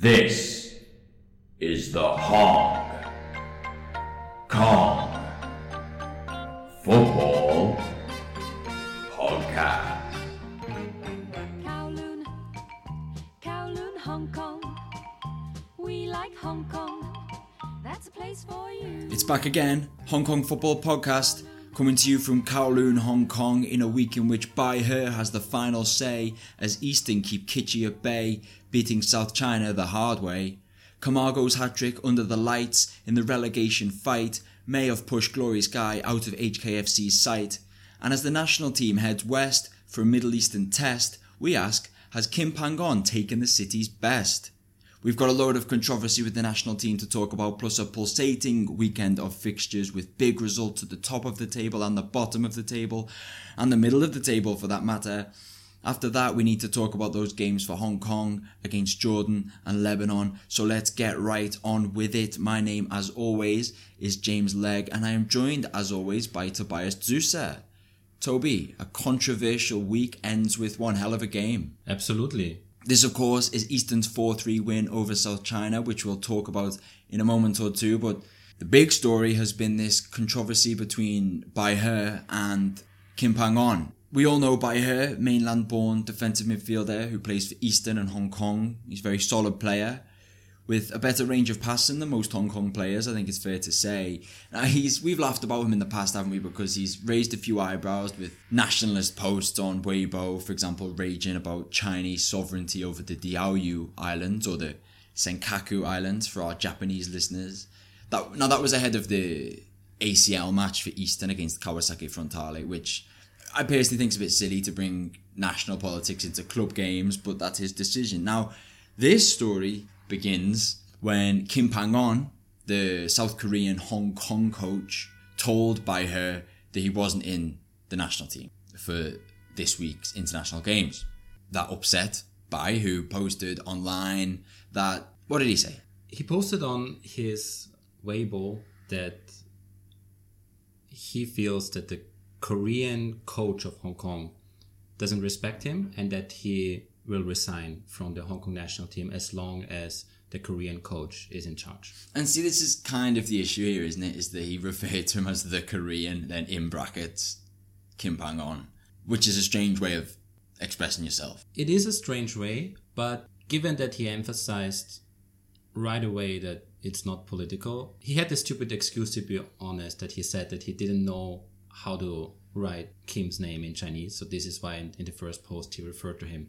This is the Hong Kong Football Podcast. Kowloon, Kowloon, Hong Kong. We like Hong Kong. That's a place for you. It's back again, Hong Kong Football Podcast, coming to you from Kowloon, Hong Kong, in a week in which Bai He has the final say as Eastern keep Kitchee at bay, beating South China the hard way. Camargo's hat trick under the lights in the relegation fight may have pushed Glory Sky out of HKFC's sight. And as the national team heads west for a Middle Eastern test, we ask, has Kim Pan-gon taken the city's best? We've got a load of controversy with the national team to talk about, plus a pulsating weekend of fixtures with big results at the top of the table and the bottom of the table, and the middle of the table for that matter. After that, we need to talk about those games for Hong Kong against Jordan and Lebanon. So let's get right on with it. My name, as always, is James Legge, and I am joined, as always, by Tobias Zuser. Toby, a controversial week ends with one hell of a game. Absolutely. This, of course, is Eastern's 4 3 win over South China, which we'll talk about in a moment or two. But the big story has been this controversy between Bai He and Kim Pan-gon. We all know Bai He, mainland born defensive midfielder who plays for Eastern and Hong Kong. He's a very solid player with a better range of passing than most Hong Kong players, I think it's fair to say. Now, he's we've laughed about him in the past, haven't we? Because he's raised a few eyebrows with nationalist posts on Weibo, for example, raging about Chinese sovereignty over the Diaoyu Islands or the Senkaku Islands for our Japanese listeners. That now that was ahead of the ACL match for Eastern against Kawasaki Frontale, which I personally think it's a bit silly to bring national politics into club games, but that's his decision. Now, this story begins when Kim Pan-gon, the South Korean Hong Kong coach, told Bai He that he wasn't in the national team for this week's international games. That upset Bai, who posted online that what did he say? He posted on his Weibo that he feels that the Korean coach of Hong Kong doesn't respect him and that he will resign from the Hong Kong national team as long as the Korean coach is in charge. And see, this is kind of the issue here, isn't it? Is that he referred to him as the Korean, then in brackets, Kim Pan-gon, which is a strange way of expressing yourself. It is a strange way, but given that he emphasized right away that it's not political, he had the stupid excuse to be honest that he said that he didn't know how to write Kim's name in Chinese. So this is why in, in the first post he referred to him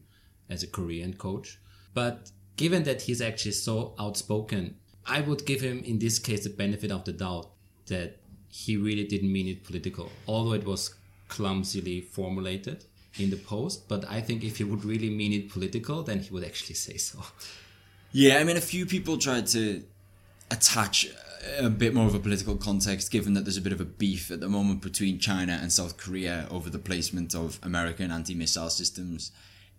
as a Korean coach. But given that he's actually so outspoken, I would give him in this case the benefit of the doubt that he really didn't mean it political, although it was clumsily formulated in the post. But I think if he would really mean it political, then he would actually say so. Yeah, I mean, a few people tried to attach a bit more of a political context, given that there's a bit of a beef at the moment between China and South Korea over the placement of American anti missile systems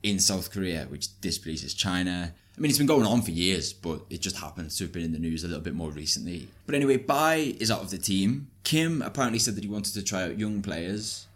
in South Korea, which displeases China. I mean, it's been going on for years, but it just happens to have been in the news a little bit more recently. But anyway, Bai is out of the team. Kim apparently said that he wanted to try out young players.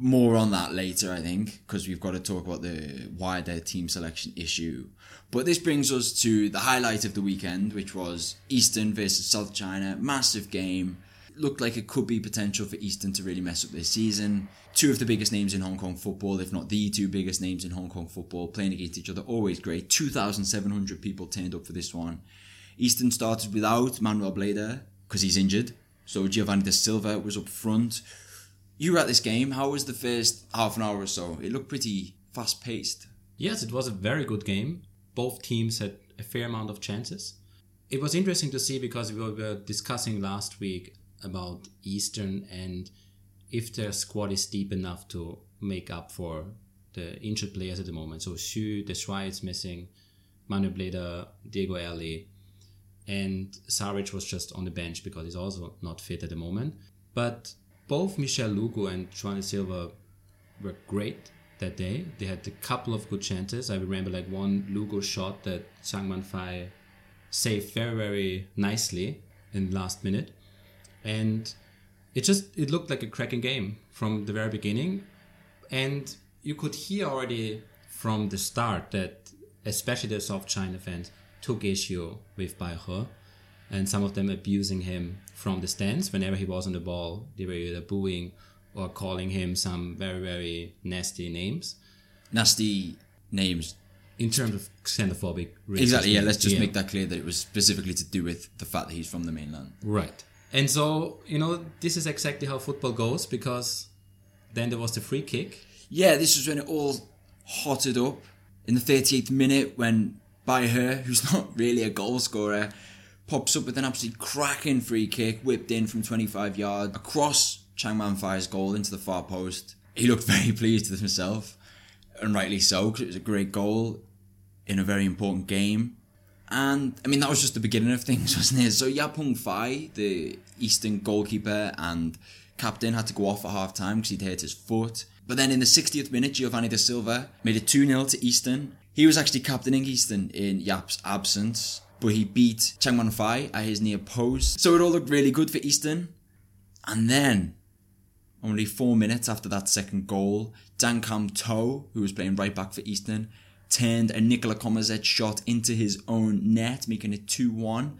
More on that later, I think, because we've got to talk about the wider team selection issue. But this brings us to the highlight of the weekend, which was Eastern versus South China. Massive game. Looked like it could be potential for Eastern to really mess up their season. Two of the biggest names in Hong Kong football, if not the two biggest names in Hong Kong football, playing against each other. Always great. 2,700 people turned up for this one. Eastern started without Manuel Bleda because he's injured. So Giovanni da Silva was up front. You were at this game. How was the first half an hour or so? It looked pretty fast paced. Yes, it was a very good game. Both teams had a fair amount of chances. It was interesting to see because we were discussing last week about Eastern and if their squad is deep enough to make up for the injured players at the moment. So Xu, the is missing, Manu Bleda, Diego Eli, and Saric was just on the bench because he's also not fit at the moment. But both Michel Lugo and João Silva were great that day. They had a couple of good chances. I remember like one Lugo shot that Sang Man Fai saved very, very nicely in the last minute. And it just it looked like a cracking game from the very beginning. And you could hear already from the start that especially the South China fans took issue with Bai He and some of them abusing him from the stands whenever he was on the ball. They were either booing or calling him some very, very nasty names Nasty names. in terms of xenophobic racism. Exactly. Yeah. Let's just make that clear that it was specifically to do with the fact that he's from the mainland. Right. And so, you know, this is exactly how football goes because then there was the free kick. Yeah, this was when it all hotted up in the 38th minute when Bai He, who's not really a goal scorer, pops up with an absolutely cracking free kick whipped in from 25 yards across Changman Fai's goal into the far post. He looked very pleased with himself, and rightly so, because it was a great goal in a very important game. And I mean, that was just the beginning of things, wasn't it? So Yapung Fai, the Eastern goalkeeper and captain, had to go off at half time because he'd hurt his foot. But then in the 60th minute, Giovanni Da Silva made it 2 0 to Eastern. He was actually captaining Eastern in Yap's absence, but he beat Changman Fai at his near post. So it all looked really good for Eastern. And then, only four minutes after that second goal, Dan Kam To, who was playing right back for Eastern, turned a Nikola Komazec shot into his own net, making it 2 1.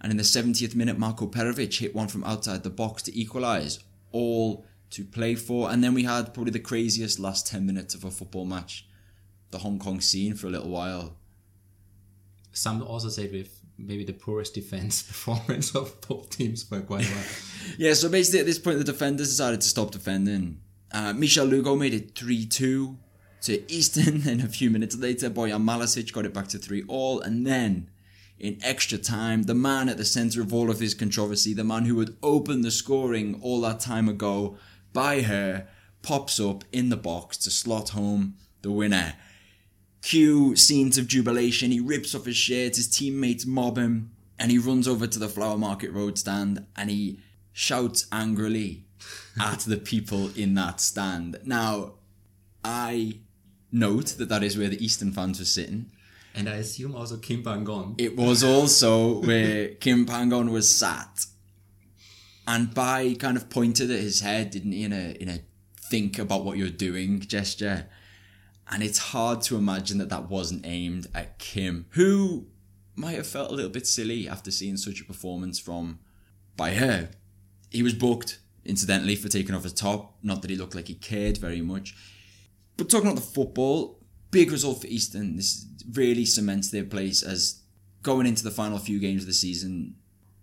And in the 70th minute, Marko Perovic hit one from outside the box to equalise, all to play for. And then we had probably the craziest last 10 minutes of a football match. The Hong Kong scene for a little while. Some also say with maybe the poorest defense performance of both teams for quite a while. Yeah, so basically at this point, the defenders decided to stop defending. Uh, Michel Lugo made it 3 2 to Eastern, and a few minutes later, Bojan Malisic got it back to 3 all. And then, in extra time, the man at the centre of all of this controversy, the man who had opened the scoring all that time ago Bai He, pops up in the box to slot home the winner. Cue scenes of jubilation. He rips off his shirt, his teammates mob him, and he runs over to the Flower Market Road stand and he shouts angrily at the people in that stand. Now, I note that that is where the Eastern fans were sitting. and I assume also Kim Pan-gon. It was also where Kim Pan-gon was sat. And Bai kind of pointed at his head, didn't he, in a in a think about what you're doing gesture. And it's hard to imagine that that wasn't aimed at Kim, who might have felt a little bit silly after seeing such a performance from by her. He was booked, incidentally, for taking off his top. Not that he looked like he cared very much. But talking about the football, big result for Eastern. This really cements their place as going into the final few games of the season.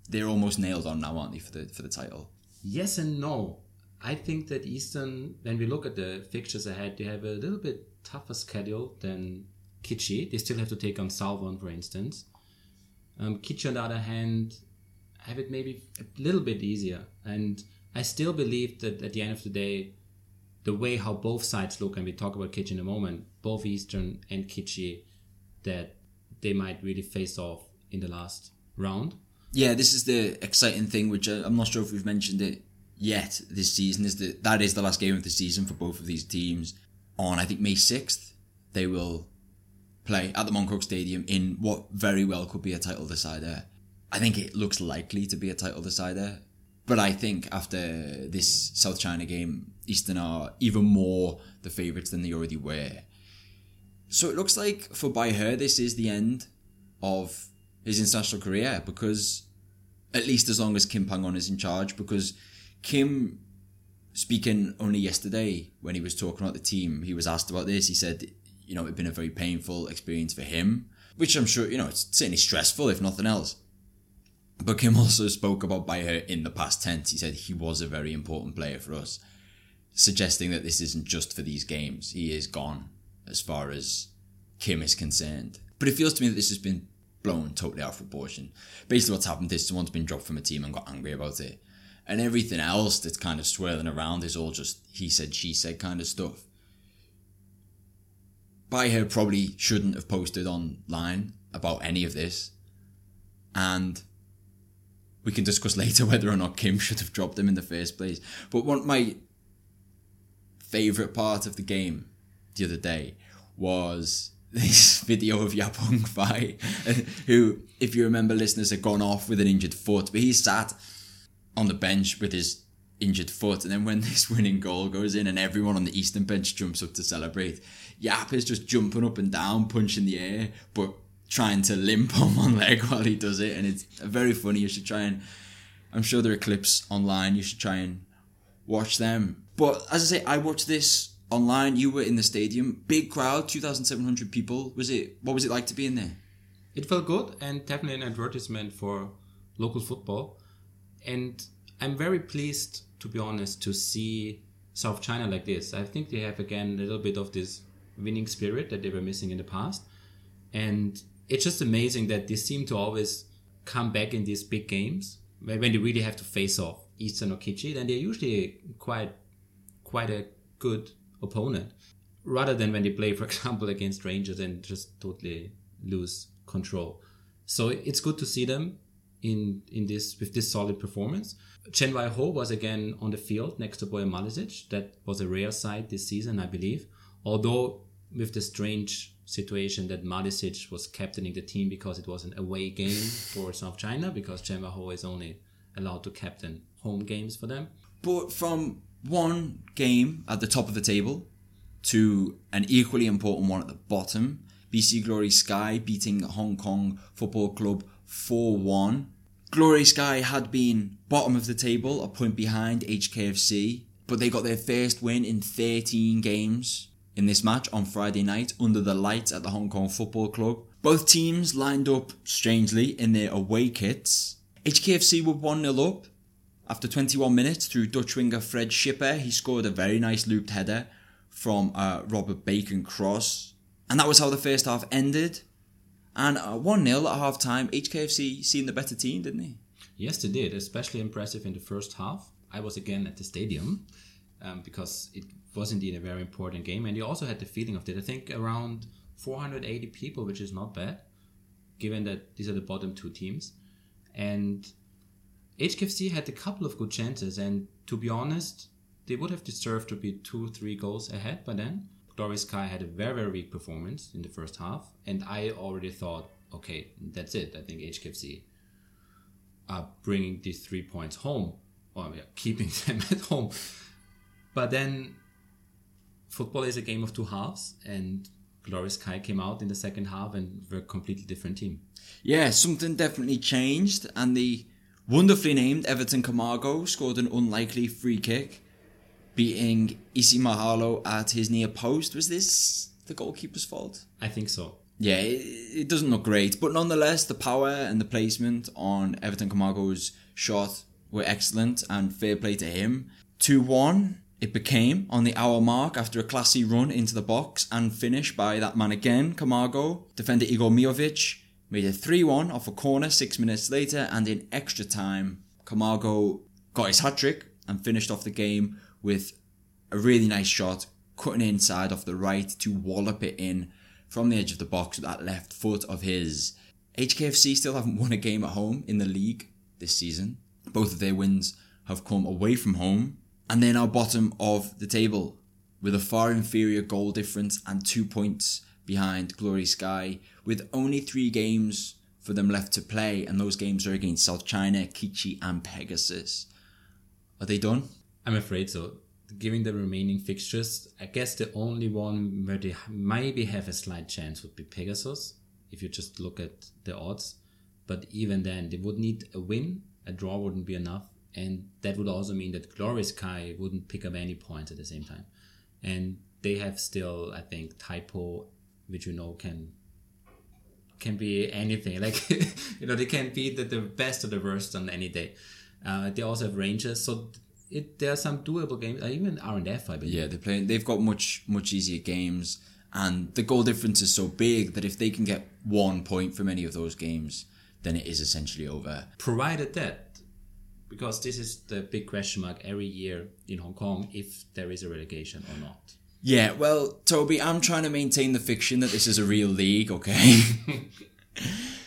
They're almost nailed on now, aren't they, for the for the title? Yes and no. I think that Eastern, when we look at the fixtures ahead, they have a little bit tougher schedule than Kitchee. They still have to take on Southern, for instance. Um, Kitchee, on the other hand, have it maybe a little bit easier. And I still believe that at the end of the day, the way how both sides look, and we talk about Kitchee in a moment, both Eastern and Kitchee, that they might really face off in the last round. Yeah, this is the exciting thing, which I'm not sure if we've mentioned it yet this season. Is that that is the last game of the season for both of these teams. On I think May sixth, they will play at the Mong Kok Stadium in what very well could be a title decider. I think it looks likely to be a title decider, but I think after this South China game, Eastern are even more the favourites than they already were. So it looks like for Bai He, this is the end of his international career because at least as long as Kim Pan-gon is in charge, because Kim speaking only yesterday when he was talking about the team, he was asked about this. He said, you know, it'd been a very painful experience for him, which I'm sure, you know, it's certainly stressful if nothing else. But Kim also spoke about by Bai He in the past tense. He said he was a very important player for us, suggesting that this isn't just for these games. He is gone as far as Kim is concerned. But it feels to me that this has been blown totally out of proportion. Basically, what's happened is someone's been dropped from a team and got angry about it. And everything else that's kind of swirling around is all just he said, she said kind of stuff. Bai He probably shouldn't have posted online about any of this. And we can discuss later whether or not Kim should have dropped him in the first place. But one of my favourite part of the game the other day was this video of Yapong Fai, who, if you remember, listeners, had gone off with an injured foot, but he sat on the bench with his injured foot, and then when this winning goal goes in and everyone on the Eastern bench jumps up to celebrate, Yap is just jumping up and down, punching the air, but trying to limp on one leg while he does it, and it's very funny. You should try and. I'm sure there are clips online. You should try and watch them. But as I say, I watched this online. You were in the stadium, big crowd, 2,700 people. Was it? What was it like to be in there? It felt good and definitely an advertisement for local football. And I'm very pleased, to be honest, to see South China like this. I think they have again a little bit of this winning spirit that they were missing in the past. And it's just amazing that they seem to always come back in these big games when they really have to face off Eastern or Kitchee, then they're usually quite quite a good opponent. Rather than when they play, for example, against Rangers and just totally lose control. So it's good to see them in in this with this solid performance. Chan Wai Ho was again on the field next to Bojan Malisic. That was a rare sight this season, I believe. Although with the strange situation that Malisic was captaining the team because it was an away game for South China because Chan Wai Ho is only allowed to captain home games for them. But from one game at the top of the table to an equally important one at the bottom, BC Glory Sky beating Hong Kong Football Club 4 1. Glory Sky had been bottom of the table, a point behind HKFC, but they got their first win in 13 games in this match on Friday night under the lights at the Hong Kong Football Club. Both teams lined up strangely in their away kits. HKFC were 1 0 up after 21 minutes through Dutch winger Fred Schipper. He scored a very nice looped header from a Robert Bacon cross. And that was how the first half ended. And 1 0 at half time. HKFC seemed the better team, didn't they? Yes, they did. Especially impressive in the first half. I was again at the stadium um, because it was indeed a very important game, and you also had the feeling of it. I think around 480 people, which is not bad, given that these are the bottom two teams. And HKFC had a couple of good chances, and to be honest, they would have deserved to be two, three goals ahead by then. Glory Sky had a very, very weak performance in the first half, and I already thought, okay, that's it. I think HKFC are bringing these three points home, or yeah, keeping them at home. But then football is a game of two halves, and Glory Sky came out in the second half and were a completely different team. Yeah, something definitely changed, and the wonderfully named Everton Camargo scored an unlikely free kick, beating Isi Mahalo at his near post. Was this the goalkeeper's fault? I think so. Yeah, it, it doesn't look great, but nonetheless, the power and the placement on Everton Camargo's shot were excellent, and fair play to him. 2 1, it became on the hour mark after a classy run into the box and finish by that man again, Camargo. Defender Igor Miovic made it 3 1 off a corner six minutes later, and in extra time, Camargo got his hat trick and finished off the game with a really nice shot, cutting inside off the right to wallop it in from the edge of the box with that left foot of his. HKFC still haven't won a game at home in the league this season. Both of their wins have come away from home, and they're now bottom of the table with a far inferior goal difference and two points behind Glory Sky, with only three games for them left to play, and those games are against South China, Kitchee, and Pegasus. Are they done? I'm afraid so. Given the remaining fixtures, I guess the only one where they maybe have a slight chance would be Pegasus, if you just look at the odds. But even then, they would need a win, a draw wouldn't be enough, and that would also mean that Glory Sky wouldn't pick up any points at the same time. And they have still, I think, Tai Po, which you know can can be anything. Like you know, they can be the, the best or the worst on any day. Uh, they also have Rangers, so it there are some doable games. Even R&F, I believe. Yeah, they're playing. They've got much much easier games, and the goal difference is so big that if they can get one point from any of those games, then it is essentially over. Provided that, because this is the big question mark every year in Hong Kong, if there is a relegation or not. Yeah, well, Toby, I'm trying to maintain the fiction that this is a real league, okay?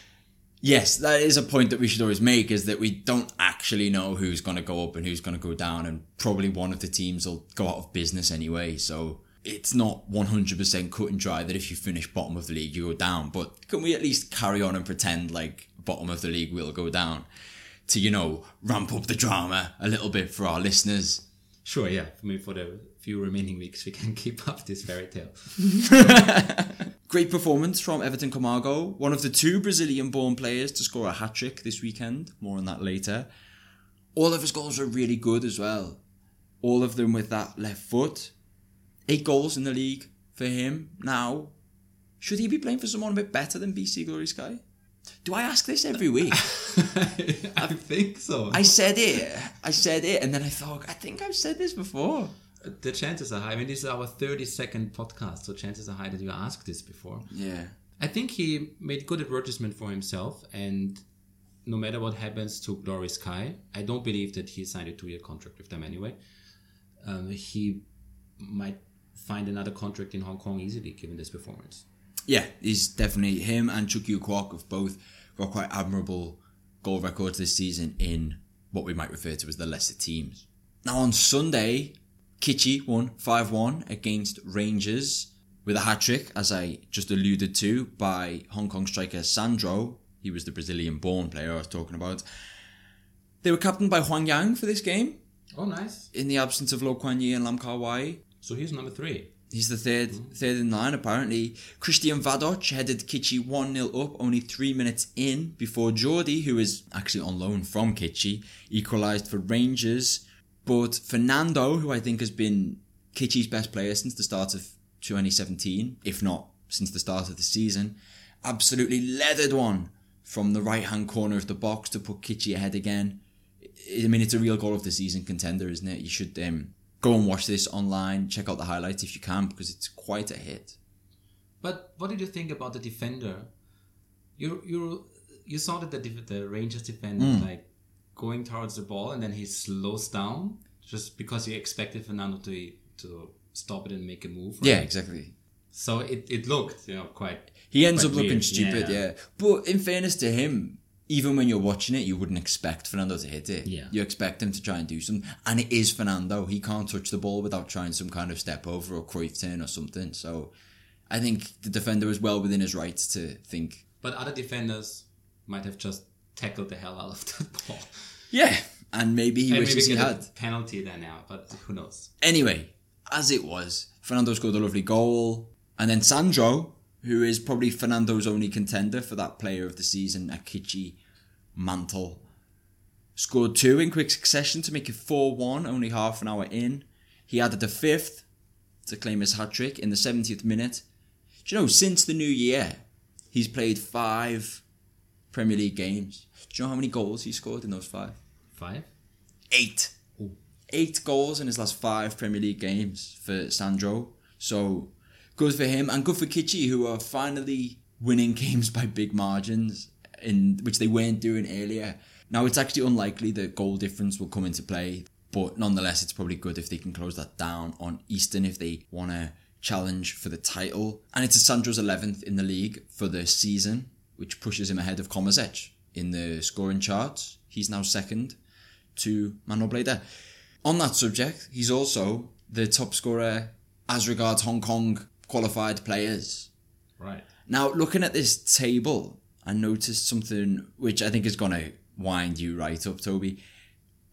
yes, that is a point that we should always make is that we don't actually know who's going to go up and who's going to go down, and probably one of the teams will go out of business anyway, so it's not 100% cut and dry that if you finish bottom of the league, you go down. But can we at least carry on and pretend like bottom of the league will go down to, you know, ramp up the drama a little bit for our listeners? Sure, yeah. For me, for the few remaining weeks, we can keep up this fairy tale. Great performance from Everton Camargo, one of the two Brazilian born players to score a hat trick this weekend. More on that later. All of his goals were really good as well. All of them with that left foot. Eight goals in the league for him now. Should he be playing for someone a bit better than BC Glory Sky? Do I ask this every week? I think so. I said it. I said it, and then I thought, I think I've said this before. The chances are high. I mean, this is our 32nd podcast, so chances are high that you asked this before. Yeah. I think he made good advertisement for himself, and no matter what happens to Glory Sky, I don't believe that he signed a two-year contract with them anyway. Um, he might find another contract in Hong Kong easily, given this performance. Yeah, he's definitely him and Chuck Yiu Kwok have both got quite admirable goal records this season in what we might refer to as the lesser teams. Now on Sunday, Kitchee won 5 1 against Rangers with a hat trick, as I just alluded to, by Hong Kong striker Sandro. He was the Brazilian born player I was talking about. They were captained by Huang Yang for this game, Oh, nice. in the absence of Lo Kwan Yee and Lam Kar Wai. So he's number three. He's the third mm-hmm. third in line apparently. Christian Vadoc headed Kitchee 1 0 up only three minutes in before Jordi, who is actually on loan from Kitchee, equalised for Rangers. But Fernando, who I think has been Kitchee's best player since the start of 2017, if not since the start of the season, absolutely leathered one from the right hand corner of the box to put Kitchee ahead again. I mean, it's a real goal of the season contender, isn't it? You should um, go and watch this online, check out the highlights if you can, because it's quite a hit. But what did you think about the defender? You you you saw that the the Rangers defender Hmm. like going towards the ball and then he slows down just because he expected Fernando to to stop it and make a move. right? Yeah, exactly. So it, it looked you know quite. He ends Quite up looking weird, stupid, yeah. yeah. But in fairness to him, even when you're watching it, you wouldn't expect Fernando to hit it. Yeah. You expect him to try and do something. And it is Fernando. He can't touch the ball without trying some kind of step over or Cruyff turn or something. So I think the defender is well within his rights to think, But other defenders might have just tackled the hell out of that ball. yeah. And maybe he and wishes maybe he had. a penalty there now, but who knows? Anyway, as it was, Fernando scored a lovely goal. And then Sandro, who is probably Fernando's only contender for that player of the season, Akichi Mantle, scored two in quick succession to make it 4 1, only half an hour in. He added a fifth to claim his hat trick in the 70th minute. Do you know, since the new year, he's played five Premier League games. Do you know how many goals he scored in those five? Five. eight. Eight goals in his last five Premier League games for Sandro. So good for him and good for Kitchee, who are finally winning games by big margins, in which they weren't doing earlier. Now it's actually unlikely that goal difference will come into play, but nonetheless, it's probably good if they can close that down on Eastern if they want to challenge for the title. And it's Sandro's 11th in the league for the season, which pushes him ahead of Komazec in the scoring charts. He's now second to Manuel Bleda. On that subject, he's also the top scorer as regards Hong Kong qualified players. Right. Now, looking at this table, I noticed something which I think is going to wind you right up, Toby.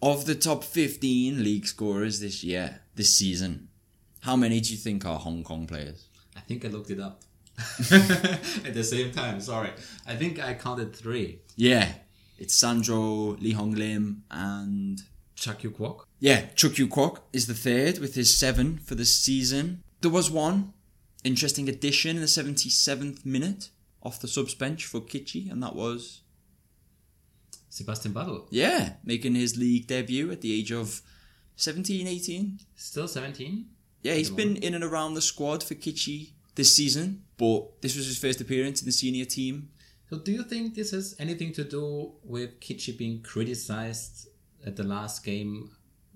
Of the top 15 league scorers this year, this season, how many do you think are Hong Kong players? I think I looked it up. At the same time, sorry. I think I counted three. Yeah, it's Sandro, Lee Hong Lim, and Chuck Yiu Kwok. Yeah, Chuck Yiu Kwok is the third with his seven for the season. There was one interesting addition in the 77th minute off the subs bench for Kitchee, and that was, Sebastian Buttle. yeah, making his league debut at the age of 17, 18. Still 17? Yeah, he's been in and around the squad for Kitchee this season, but this was his first appearance in the senior team. So do you think this has anything to do with Kitchee being criticized at the last game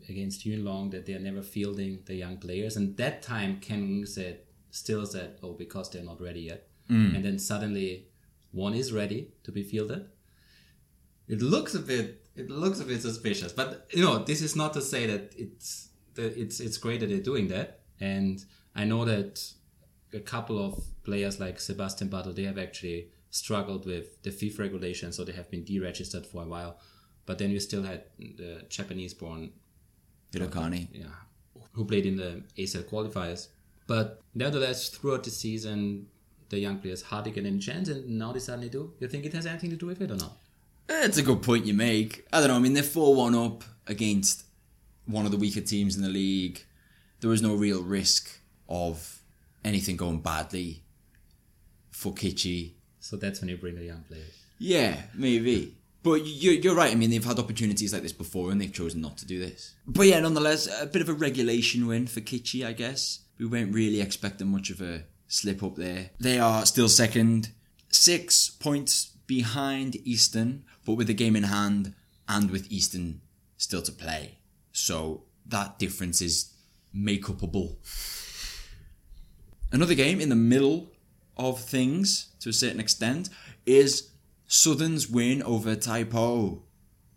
against Yuen Long that they're never fielding the young players? And that time Ken said still said, Oh, because they're not ready yet. Mm. And then suddenly one is ready to be fielded. It looks a bit it looks a bit suspicious. But you know, this is not to say that it's that it's it's great that they're doing that. And I know that a couple of players like Sebastian Buttle, they have actually struggled with the FIFA regulation, so they have been deregistered for a while. But then you still had the Japanese-born, Hirokani. yeah, who played in the ASL qualifiers. But nevertheless, throughout the season, the young players hardly get any chance, and now they suddenly do. You think it has anything to do with it or not? It's a good point you make. I don't know. I mean, they're 4 1 up against one of the weaker teams in the league. There was no real risk of anything going badly for Kitchee. So that's when you bring the young players. Yeah, maybe. But you're, you're right. I mean, they've had opportunities like this before and they've chosen not to do this. But yeah, nonetheless, a bit of a regulation win for Kitchee, I guess. We weren't really expecting much of a slip up there. They are still second, six points behind Eastern, but with the game in hand and with Eastern still to play. So that difference is make upable. Another game in the middle of things to a certain extent is Southern's win over Tai Po.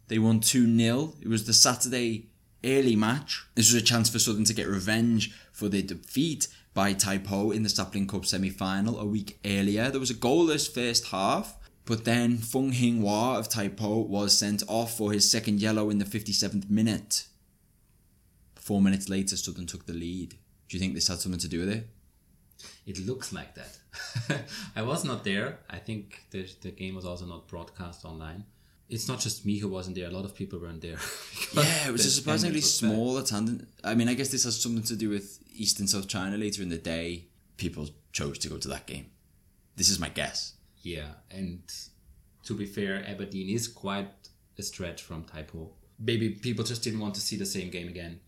They won 2 0. It was the Saturday early match. This was a chance for Southern to get revenge for their defeat by Tai Po in the Sapling Cup semi final a week earlier. There was a goalless first half, but then Fung Hing Hua of Tai Po was sent off for his second yellow in the 57th minute. Four minutes later, Southern took the lead. Do you think this had something to do with it? It looks like that. I was not there. I think the, the game was also not broadcast online. It's not just me who wasn't there. A lot of people weren't there. Yeah, it was a surprisingly was small attendance. I mean, I guess this has something to do with East and South China later in the day. People chose to go to that game. This is my guess. Yeah, and to be fair, Aberdeen is quite a stretch from Tai Po. Maybe people just didn't want to see the same game again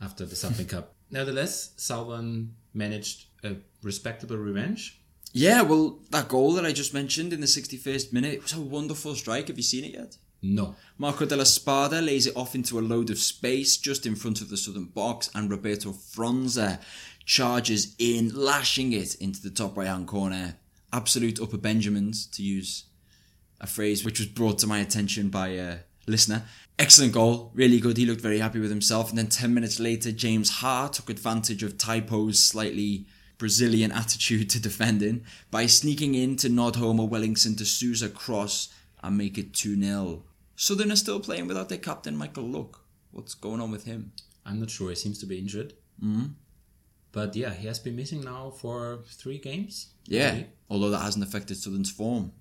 after the Sapling Cup. Nevertheless, Southern managed a respectable revenge. Yeah, well, that goal that I just mentioned in the 61st minute, it was a wonderful strike. Have you seen it yet? No. Marco Della Spada lays it off into a load of space just in front of the southern box, and Roberto Affonso charges in, lashing it into the top right hand corner. Absolute upper Benjamins, to use a phrase which was brought to my attention by a listener. Excellent goal, really good. He looked very happy with himself. And then 10 minutes later, James Hart took advantage of Tai Po's slightly Brazilian attitude to defending by sneaking in to nod home a Wellington to Sousa cross and make it 2 0. Southern are still playing without their captain, Michael Luk. What's going on with him? I'm not sure. He seems to be injured. Mm-hmm. But yeah, he has been missing now for three games. Yeah, Really? although that hasn't affected Southern's form,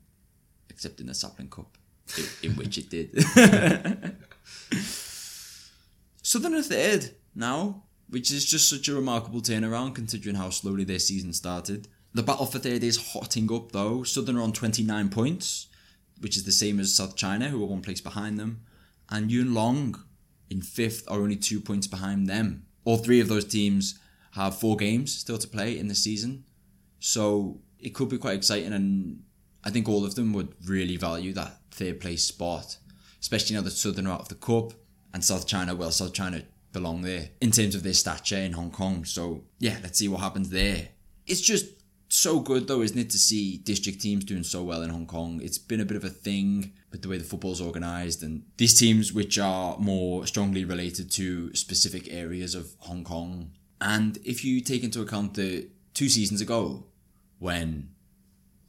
except in the Sapling Cup, in, in which it did. Southern are third now, which is just such a remarkable turnaround considering how slowly their season started. The battle for third is hotting up though. Southern are on 29 points, which is the same as South China, who are one place behind them. And Yuen Long in fifth are only two points behind them. All three of those teams have four games still to play in the season. So it could be quite exciting, and I think all of them would really value that third place spot, especially now that Southern are out of the cup and South China. Well, South China belong there in terms of their stature in Hong Kong. So yeah, let's see what happens there. It's just so good though, isn't it, to see district teams doing so well in Hong Kong? It's been a bit of a thing with the way the football's organised, and these teams which are more strongly related to specific areas of Hong Kong. And if you take into account the two seasons ago, when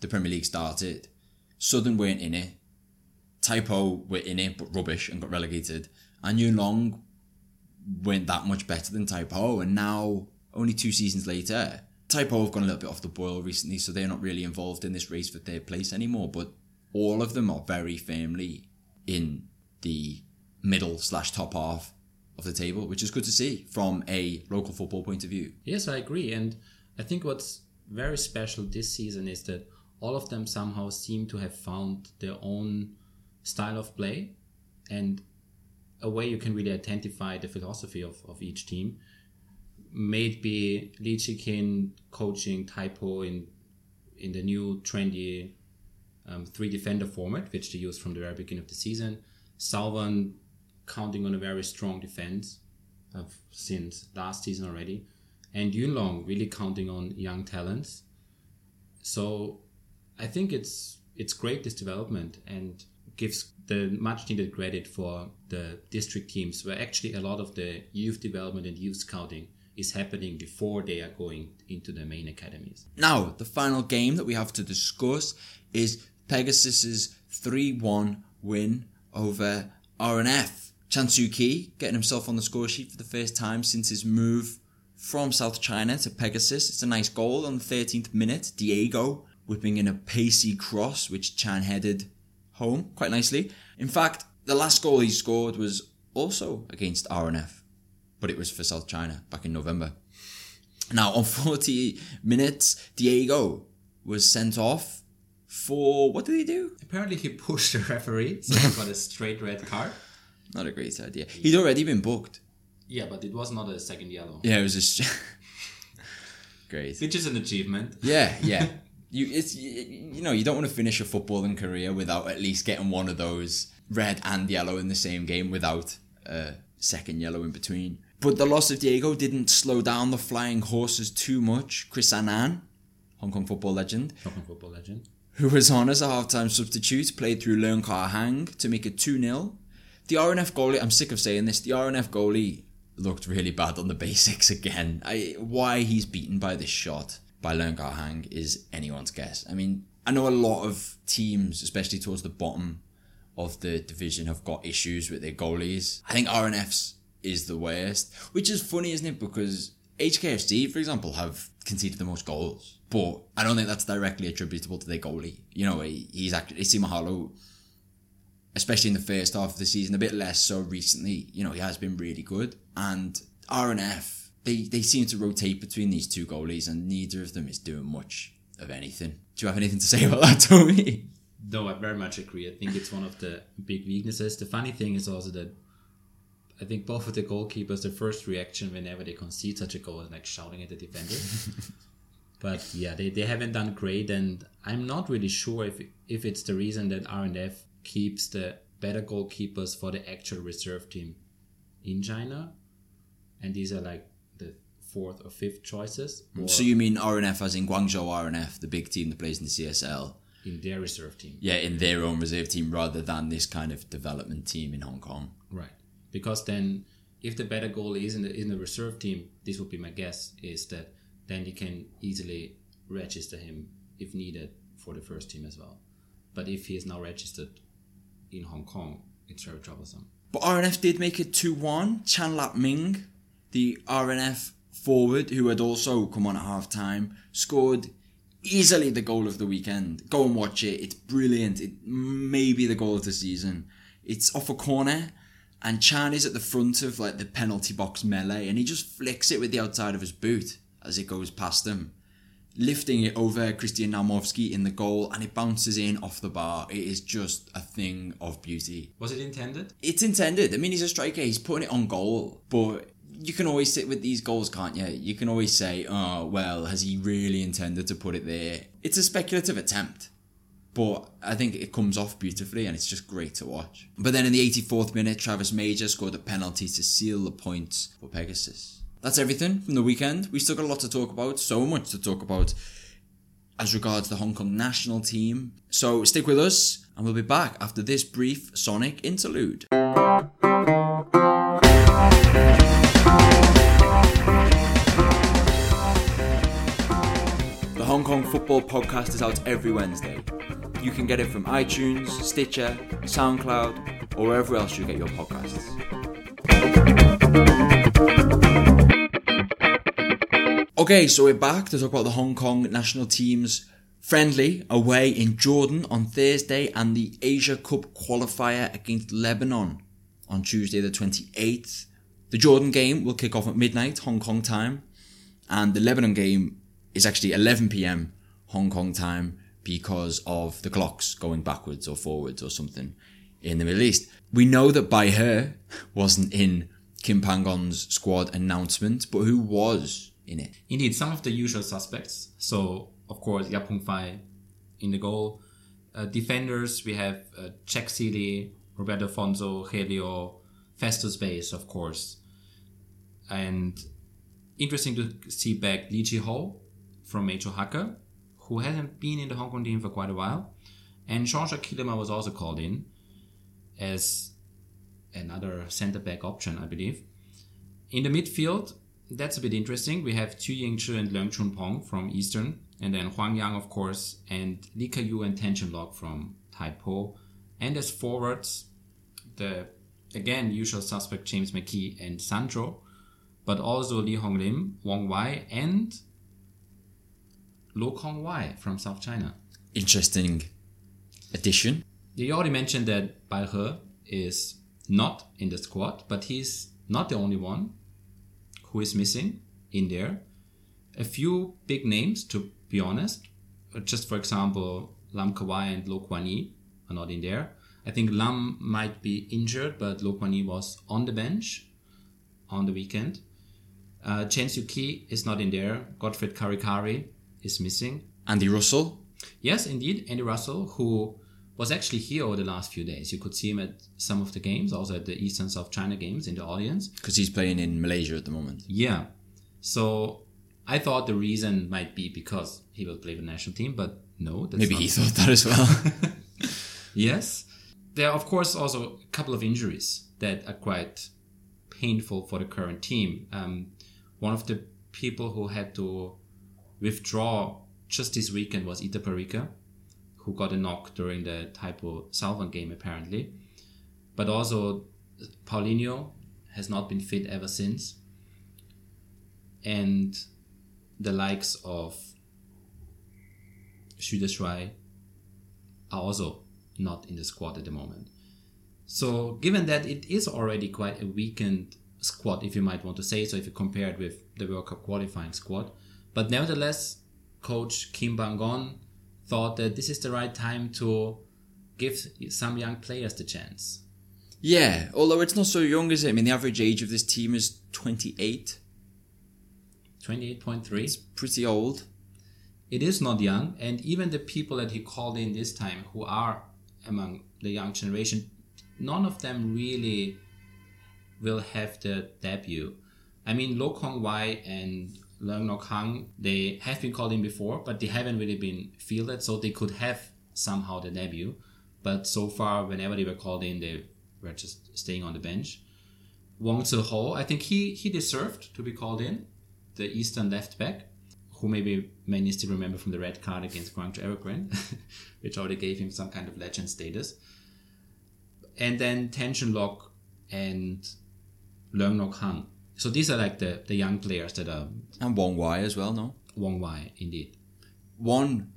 the Premier League started, Southern weren't in it. Tai Po were in it, but rubbish and got relegated. And Yuen Long weren't that much better than Tai Po. And now, only two seasons later, Tai Po have gone a little bit off the boil recently, so they're not really involved in this race for third place anymore. But all of them are very firmly in the middle slash top half of the table, which is good to see from a local football point of view. Yes, I agree. And I think what's very special this season is that all of them somehow seem to have found their own style of play and a way you can really identify the philosophy of, of each team. May it be Lee Chikin coaching Tai Po in in the new trendy um, three defender format, which they used from the very beginning of the season. Southern counting on a very strong defense uh, since last season already, and Yuen Long really counting on young talents. So I think it's it's great this development and gives the much needed credit for the district teams where actually a lot of the youth development and youth scouting is happening before they are going into the main academies. Now, the final game that we have to discuss is Pegasus's 3 1 win over R&F. Chansu Ki getting himself on the score sheet for the first time since his move from South China to Pegasus. It's a nice goal on the 13th minute. Diego whipping in a pacey cross, which Chan headed home quite nicely. In fact, the last goal he scored was also against R&F, but it was for South China back in November. Now, on 40 minutes, Diego was sent off for what did he do? Apparently, he pushed the referee, so he got a straight red card. Not a great idea. He'd already been booked. Yeah, but it was not a second yellow, Yeah, it was just great. which is an achievement. Yeah, yeah. You it's you, know you don't want to finish a footballing career without at least getting one of those red and yellow in the same game without a second yellow in between. But the loss of Diego didn't slow down the flying horses too much. Chris Annan, Hong Kong football legend, Hong Kong football legend. who was on as a half-time substitute, played through Leung Kar Hang to make it 2-0. The R&F goalie, I'm sick of saying this, the R&F goalie looked really bad on the basics again. I, why he's beaten by this shot by Leung Kar Hang is anyone's guess. I mean, I know a lot of teams, especially towards the bottom of the division, have got issues with their goalies. I think R&F's is the worst, which is funny, isn't it? Because HKFC, for example, have conceded the most goals, but I don't think that's directly attributable to their goalie. You know, he's actually AC Mahalo, especially in the first half of the season, a bit less so recently. You know, he has been really good, and R&F they they seem to rotate between these two goalies, and neither of them is doing much of anything. Do you have anything to say about that, Tommy? No, I very much agree. I think it's one of the big weaknesses. The funny thing is also that I think both of the goalkeepers, the first reaction whenever they concede such a goal is like shouting at the defender. but yeah, they, they haven't done great, and I'm not really sure if if it's the reason that R&F keeps the better goalkeepers for the actual reserve team in China, and these are like fourth or fifth choices, or So you mean R&F as in Guangzhou R&F, the big team that plays in the CSL? in their reserve team. Yeah, in their own reserve team rather than this kind of development team in Hong Kong. Right. Because then, if the better goalie is in the in the reserve team, this would be my guess is that then you can easily register him if needed for the first team as well. But if he is now registered in Hong Kong, it's very troublesome. But R&F did make it 2 1. Chan Lap Ming, the R&F forward, who had also come on at half time, scored easily the goal of the weekend. Go and watch it. It's brilliant. It may be the goal of the season. It's off a corner, and Chan is at the front of like the penalty box melee, and he just flicks it with the outside of his boot as it goes past him. Lifting it over Christian Naumovsky in the goal, and it bounces in off the bar. It is just a thing of beauty Was it intended? it's intended. I mean, he's a striker. He's putting it on goal, but you can always sit with these goals, can't you? You can always say, "Oh, well, has he really intended to put it there?" It's a speculative attempt, but I think it comes off beautifully, and it's just great to watch. But then in the 84th minute, Travis Major scored a penalty to seal the points for Pegasus. That's everything from the weekend. We still got a lot to talk about. So much to talk about as regards the Hong Kong national team. So stick with us, and we'll be back after this brief Sonic interlude. Hong Kong Football Podcast is out every Wednesday. You can get it from iTunes, Stitcher, SoundCloud, or wherever else you get your podcasts. Okay, so we're back to talk about the Hong Kong national team's friendly away in Jordan on Thursday and the Asia Cup qualifier against Lebanon on Tuesday the 28th. The Jordan game will kick off at midnight Hong Kong time and the Lebanon game is actually 11 p.m. Hong Kong time because of the clocks going backwards or forwards or something in the Middle East. We know that Bai He wasn't in Kim Pan-gon's squad announcement, but who was in it? Indeed, some of the usual suspects. So, of course, Yapung Fai in the goal. Uh, defenders, we have uh, Jack Sealy, Roberto Affonso, Helio, Festus Baise, of course. And interesting to see back Lee Ji Ho from Major Hacker, who hasn't been in the Hong Kong team for quite a while. And Jean-Jacques Kilema was also called in as another centre back option, I believe. In the midfield, that's a bit interesting. We have Tu Yingzhi and Leung Chun Pong from Eastern, and then Huang Yang, of course, and Li Kayu and Tan Chun Lok from Tai Po. And as forwards, the again usual suspect Jaimes McKee and Sandro, but also Li Hong Lim, Wong Wai, and Lo Kong Wai from South China. Interesting addition. You already mentioned that Bai He is not in the squad, but he's not the only one who is missing in there. A few big names, to be honest. Just for example, Lam Kawai and Lo Kwan Yee are not in there. I think Lam might be injured, but Lo Kwan Yee was on the bench on the weekend. Uh, Chen Ki is not in there. Godfred Karikari is missing. Andy Russell. Yes, indeed, Andy Russell, who was actually here over the last few days. You could see him at some of the games, also at the Eastern South China games in the audience. Because he's playing in Malaysia at the moment. Yeah. So I thought the reason might be because he will play the national team, but no. That's Maybe he thought that as well. yes. There are, of course, also a couple of injuries that are quite painful for the current team. Um, one of the people who had to withdraw just this weekend was Itaparica, who got a knock during the Tai Po Southern game, apparently. But also, Paulinho has not been fit ever since. And the likes of Shuda are also not in the squad at the moment. So, given that it is already quite a weakened squad, if you might want to say so, if you compare it with the World Cup qualifying squad, but nevertheless, coach Kim Pan-gon thought that this is the right time to give some young players the chance. Yeah, although it's not so young, is it? I mean, the average age of this team is 28. 28.3. It's pretty old. It is not young, and even the people that he called in this time who are among the young generation, none of them really will have the debut. I mean, Lo Kwan Yee and Leung Hang, they have been called in before, but they haven't really been fielded, so they could have somehow the debut. But so far, whenever they were called in, they were just staying on the bench. Wong Tsz Ho, I think he, he deserved to be called in, the Eastern left back, who maybe many still remember from the red card against Guangzhou Evergrande, which already gave him some kind of legend status. And then Tan Chun Lok and Leung Nok Hang. So these are like the, the young players that are And Wong Wai as well, no? Wong Wai, indeed. One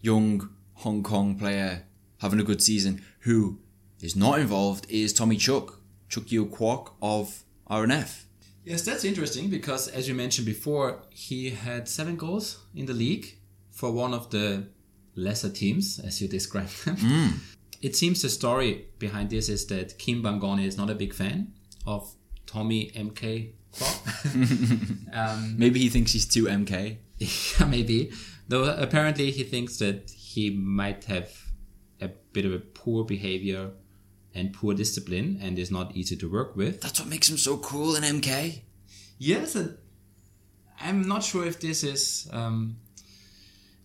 young Hong Kong player having a good season who is not involved is Tommy Chuck, Chuck Yiu Kwok of R&F. Yes, that's interesting because, as you mentioned before, he had seven goals in the league for one of the lesser teams, as you described them. Hmm. It seems the story behind this is that Kim Pan-gon is not a big fan of Tommy MK um, Maybe he thinks he's too MK. yeah, maybe. Though apparently he thinks that he might have a bit of a poor behavior and poor discipline and is not easy to work with. That's what makes him so cool in MK. Yes, I'm not sure if this is um,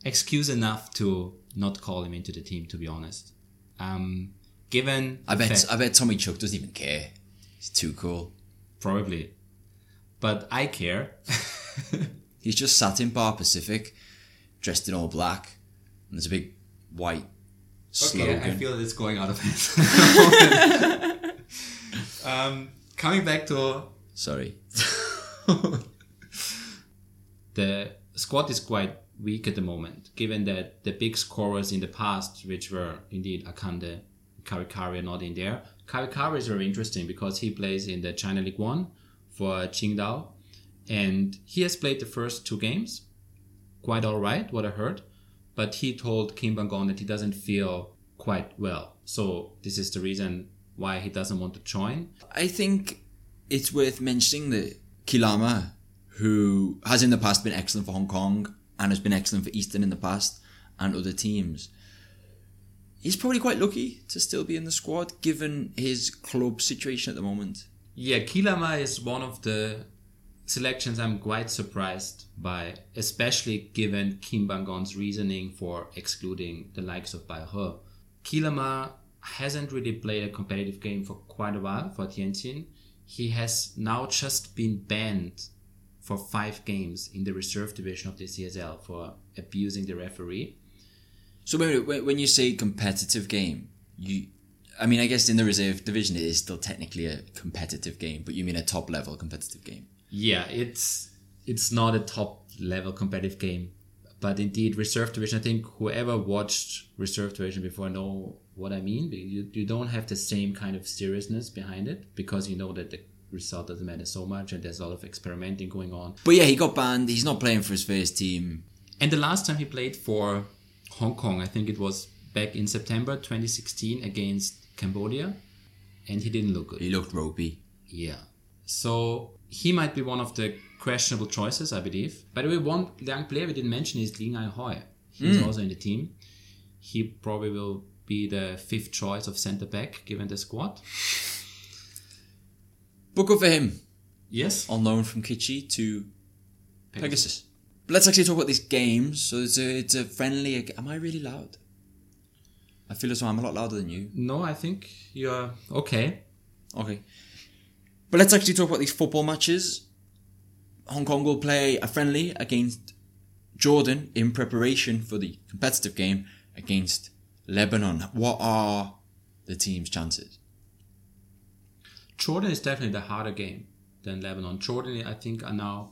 excuse enough to not call him into the team. To be honest, um, given I bet fact- I bet Tommy Chuck doesn't even care. He's too cool. Probably, but I care. He's just sat in Bar Pacific, dressed in all black, and there's a big white slogan. Okay, I feel that it's going out of hand. um, coming back to Sorry. the squad is quite weak at the moment, given that the big scorers in the past, which were indeed Akande, Karikari are not in there. Karikari is very interesting because he plays in the China League One for Qingdao, and he has played the first two games, quite all right, what I heard, but he told Kim Pan-gon that he doesn't feel quite well. So this is the reason why he doesn't want to join. I think it's worth mentioning that Kilama, who has in the past been excellent for Hong Kong and has been excellent for Eastern in the past and other teams, he's probably quite lucky to still be in the squad given his club situation at the moment. Yeah, Kilama is one of the selections I'm quite surprised by, especially given Kim Pan-gon's reasoning for excluding the likes of Bai Kilama hasn't really played a competitive game for quite a while for Tianjin. He has now just been banned for five games in the reserve division of the CSL for abusing the referee. So wait a minute, when when you say competitive game, you, I mean, I guess in the reserve division it is still technically a competitive game, but you mean a top level competitive game. Yeah, it's it's not a top level competitive game but indeed, reserve division. I think whoever watched reserve division before know what I mean. You you don't have the same kind of seriousness behind it because you know that the result doesn't matter so much, and there's a lot of experimenting going on. But yeah, he got banned. He's not playing for his first team. And the last time he played for Hong Kong, I think it was back in September 2016 against Cambodia, and he didn't look good. He looked ropey. Yeah. So he might be one of the questionable choices, I believe. By the way, one young player we didn't mention is Ling Ai Hoi. He's hmm. also in the team. He probably will be the fifth choice of centre back given the squad. Good for him. Yes. On loan from Kitchee to Pegasus. But let's actually talk about these games. So it's a it's a friendly. Am I really loud? I feel as though I'm a lot louder than you. No, I think you're okay. Okay. But let's actually talk about these football matches. Hong Kong will play a friendly against Jordan in preparation for the competitive game against Lebanon. What are the team's chances? Jordan is definitely the harder game than Lebanon. Jordan, I think, are now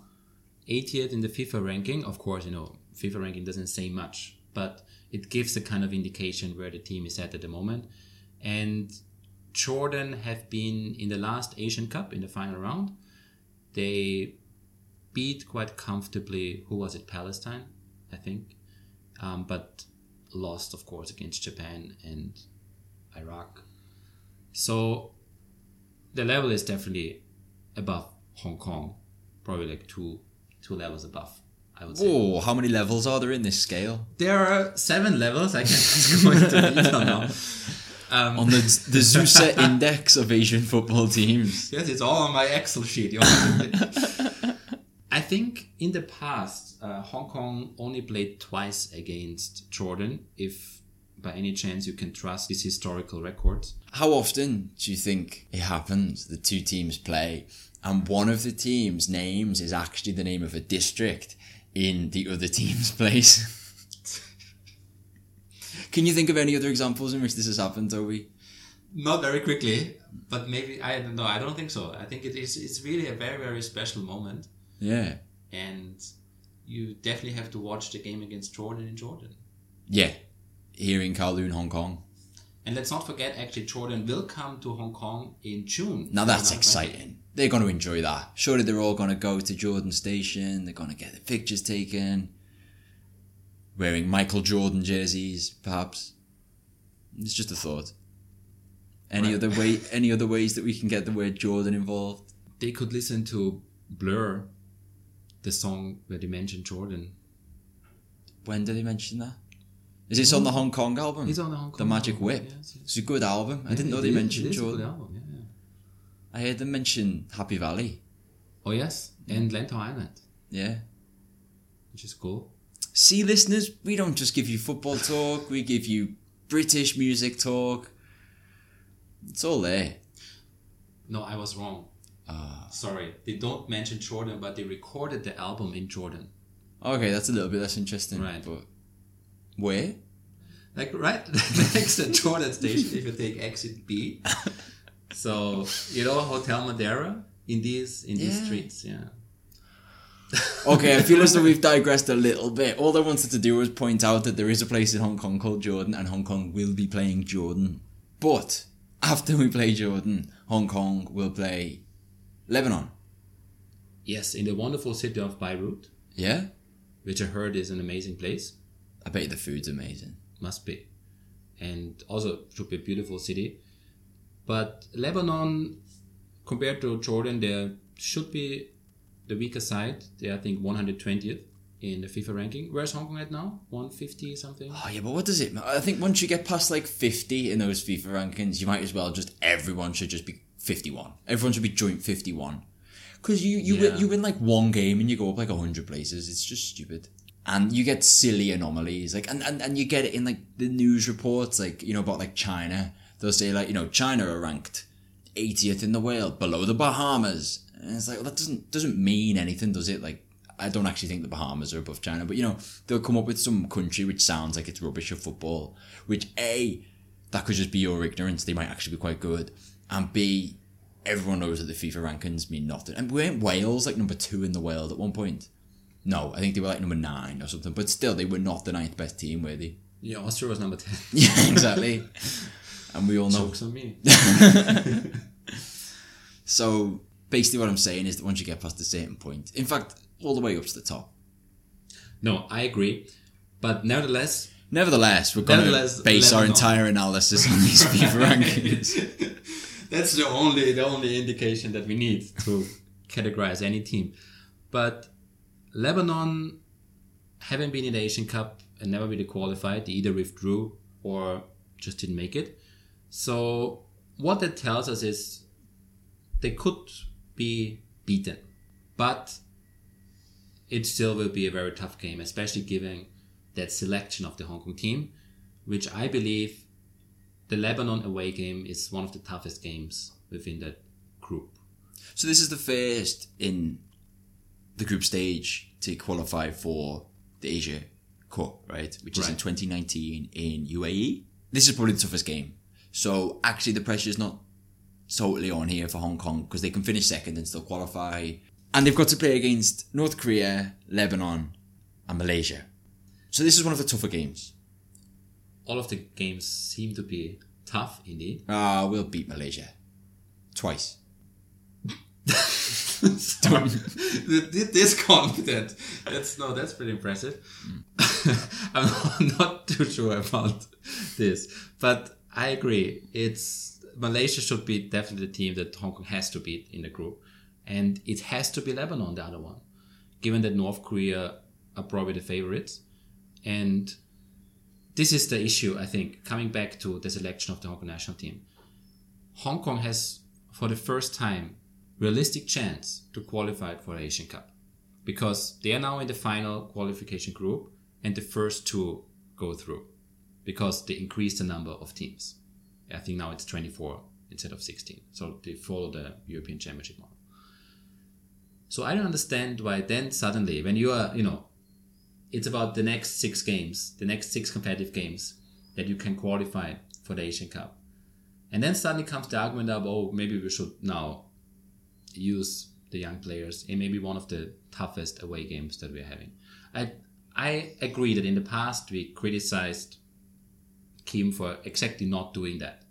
80th in the FIFA ranking. Of course, you know, FIFA ranking doesn't say much, but it gives a kind of indication where the team is at at the moment. And Jordan have been in the last Asian Cup in the final round. They beat quite comfortably, who was it, Palestine, I think, um, but lost, of course, against Japan and Iraq. So the level is definitely above Hong Kong, probably like two two levels above. I would say. Oh, how many levels are there in this scale? There are seven levels. I can't go into detail now. Um, On the the Zuser index of Asian football teams. Yes, it's all on my Excel sheet. I think in the past, uh, Hong Kong only played twice against Jordan. If by any chance you can trust this historical record. How often do you think it happens the two teams play and one of the team's names is actually the name of a district in the other team's place? Can you think of any other examples in which this has happened, Toby? Not very quickly, but maybe I don't know. I don't think so. I think it is. It's really a very very special moment, Yeah. and you definitely have to watch the game against Jordan in Jordan. Yeah. Here in Kowloon, Hong Kong. And let's not forget, actually, Jordan will come to Hong Kong in June. Now that's exciting. They're going to enjoy that. Surely they're all going to go to Jordan Station. They're going to get the pictures taken. Wearing Michael Jordan jerseys, perhaps. It's just a thought. Any Right. other way? Any other ways that we can get the word Jordan involved? They could listen to Blur, the song where they mentioned Jordan. When did they mention that? Is this on the Hong Kong album? It's on the Hong Kong. The Magic album, Whip. yes, yes. It's a good album. I didn't know they is- mentioned Jordan. yeah, yeah. I heard them mention Happy Valley. Oh yes, and Lantau Island, Yeah. which is cool. See, listeners, we don't just give you football talk, we give you British music talk. It's all there. No, I was wrong. Ah. Sorry, they don't mention Jordan, but they recorded the album in Jordan. Okay, that's a little bit less interesting. Right. But where? Like right next to Jordan Station, if you take exit B. So you know Hotel Madera in these in these Yeah. streets, yeah. Okay, I feel as though we've digressed a little bit. All I wanted to do was point out that there is a place in Hong Kong called Jordan, and Hong Kong will be playing Jordan. But after we play Jordan, Hong Kong will play Lebanon. Yes, in the wonderful city of Beirut, Yeah? which I heard is an amazing place. I bet you the food's amazing. must be and also should be a beautiful city but lebanon compared to jordan there should be the weaker side they are, i think 120th in the fifa ranking where's hong kong at now 150 something Oh yeah, but what does it matter? I think once you get past like 50 in those FIFA rankings, you might as well just, everyone should just be 51. Everyone should be joint 51. Because you, you, Yeah. win, you win like one game and you go up like 100 places. It's just stupid. And you get silly anomalies. Like, and, and, and you get it in like the news reports, like, you know, about like China. They'll say like, you know, China are ranked 80th in the world, below the Bahamas. And it's like, well, that doesn't, doesn't mean anything, does it? Like, I don't actually think the Bahamas are above China, but you know, they'll come up with some country which sounds like it's rubbish of football, which A, that could just be your ignorance, they might actually be quite good, and B, everyone knows that the FIFA rankings mean nothing. And weren't Wales like number two in the world at one point? No, I think they were like number nine or something. But still, they were not the ninth best team, were they? Yeah, Austria was number 10. Yeah, exactly. and we all know. Jokes on me. So basically, what I'm saying is that once you get past a certain point, in fact, all the way up to the top. No, I agree. But nevertheless, Nevertheless, we're going to base our entire analysis on these FIFA rankings. that's the only the only indication that we need to categorize any team. But Lebanon, having been in the Asian Cup and never really qualified, they either withdrew or just didn't make it. So what that tells us is they could be beaten, but it still will be a very tough game, especially given that selection of the Hong Kong team, which I believe the Lebanon away game is one of the toughest games within that group. so this is the first in the group stage to qualify for the Asia Cup, right? Which is in 2019 in UAE. This is probably the toughest game. So actually, the pressure is not totally on here for Hong Kong because they can finish second and still qualify. And they've got to play against North Korea, Lebanon, and Malaysia. So this is one of the tougher games. All of the games seem to be tough indeed. Ah, we'll beat Malaysia twice. Sorry. this confident. That's no, that's pretty impressive. I'm not too sure about this, but I agree. It's Malaysia should be definitely the team that Hong Kong has to beat in the group, and it has to be Lebanon, the other one, given that North Korea are probably the favorites, and this is the issue. I think coming back to the selection of the Hong Kong national team, Hong Kong has for the first time realistic chance to qualify for the Asian Cup because they are now in the final qualification group and the first two go through because they increased the number of teams. I think now it's 24 instead of 16. So they follow the European Championship model. So I don't understand why then suddenly when you are, you know, it's about the next six games, the next six competitive games that you can qualify for the Asian Cup. And then suddenly comes the argument of, oh, maybe we should now use the young players in maybe one of the toughest away games that we're having. I I agree that in the past we criticized Kim for exactly not doing that.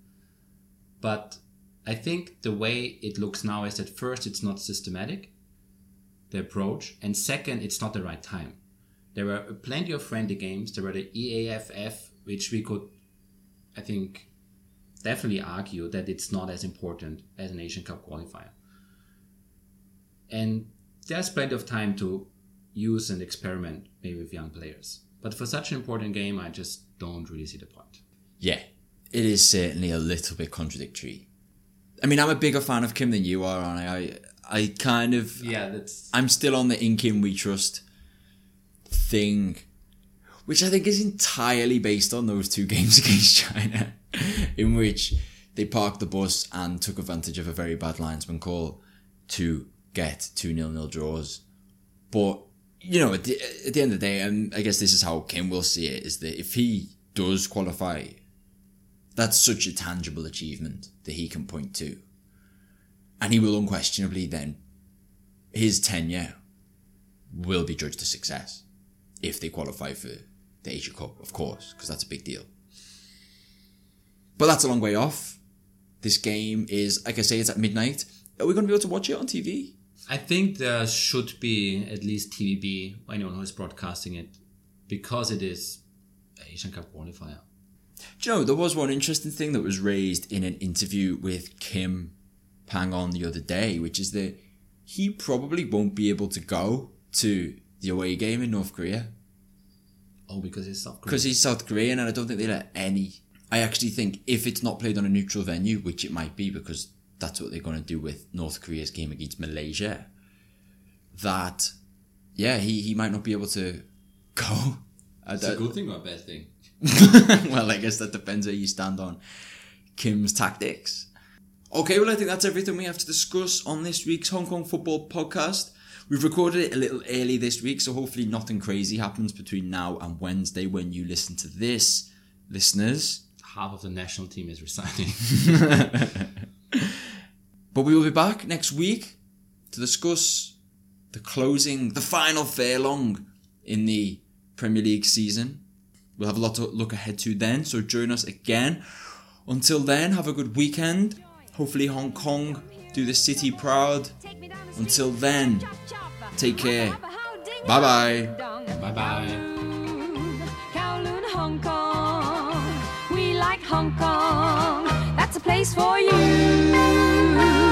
But I think the way it looks now is that first it's not systematic, the approach, and second it's not the right time. There were plenty of friendly games. There were the EAFF, which we could, I think, definitely argue that it's not as important as an Asian Cup qualifier. And there's plenty of time to use and experiment maybe with young players. But for such an important game, I just don't really see the point. Yeah, it is certainly a little bit contradictory. I mean, I'm a bigger fan of Kim than you are, and I, I, I kind of, Yeah, that's I'm still on the in Kim we trust thing, which I think is entirely based on those two games against China, in which they parked the bus and took advantage of a very bad linesman call to get two nil nil draws. But you know, at the, at the end of the day, and I guess this is how Kim will see it: is that if he does qualify, that's such a tangible achievement that he can point to, and he will unquestionably then his tenure will be judged a success if they qualify for the Asia Cup, of course, because that's a big deal. But that's a long way off. This game is, like I say, it's at midnight. Are we going to be able to watch it on TV? I think there should be at least TVB, anyone who is broadcasting it, because it is Asian Cup qualifier. Do you know, there was one interesting thing that was raised in an interview with Kim Pan-gon the other day, which is that he probably won't be able to go to the away game in North Korea Oh, because it's South Korea. because he's South Korean, and I don't think they let any. I actually think if it's not played on a neutral venue, which it might be because that's what they're going to do with North Korea's game against Malaysia, that yeah, he, he might not be able to go. It's a good thing or a bad thing? well, I guess that depends where you stand on Kim's tactics. Okay, well, I think that's everything we have to discuss on this week's Hong Kong Football Podcast. We've recorded it a little early this week, so hopefully nothing crazy happens between now and Wednesday when you listen to this, listeners. Half of the national team is resigning. But we will be back next week to discuss the closing, the final furlong in the Premier League season. We'll have a lot to look ahead to then, so join us again. Until then, have a good weekend. Hopefully, Hong Kong do the city proud. Until then, take care. Bye bye. Bye bye. Kowloon, Hong Kong. We like Hong Kong. That's a place for you.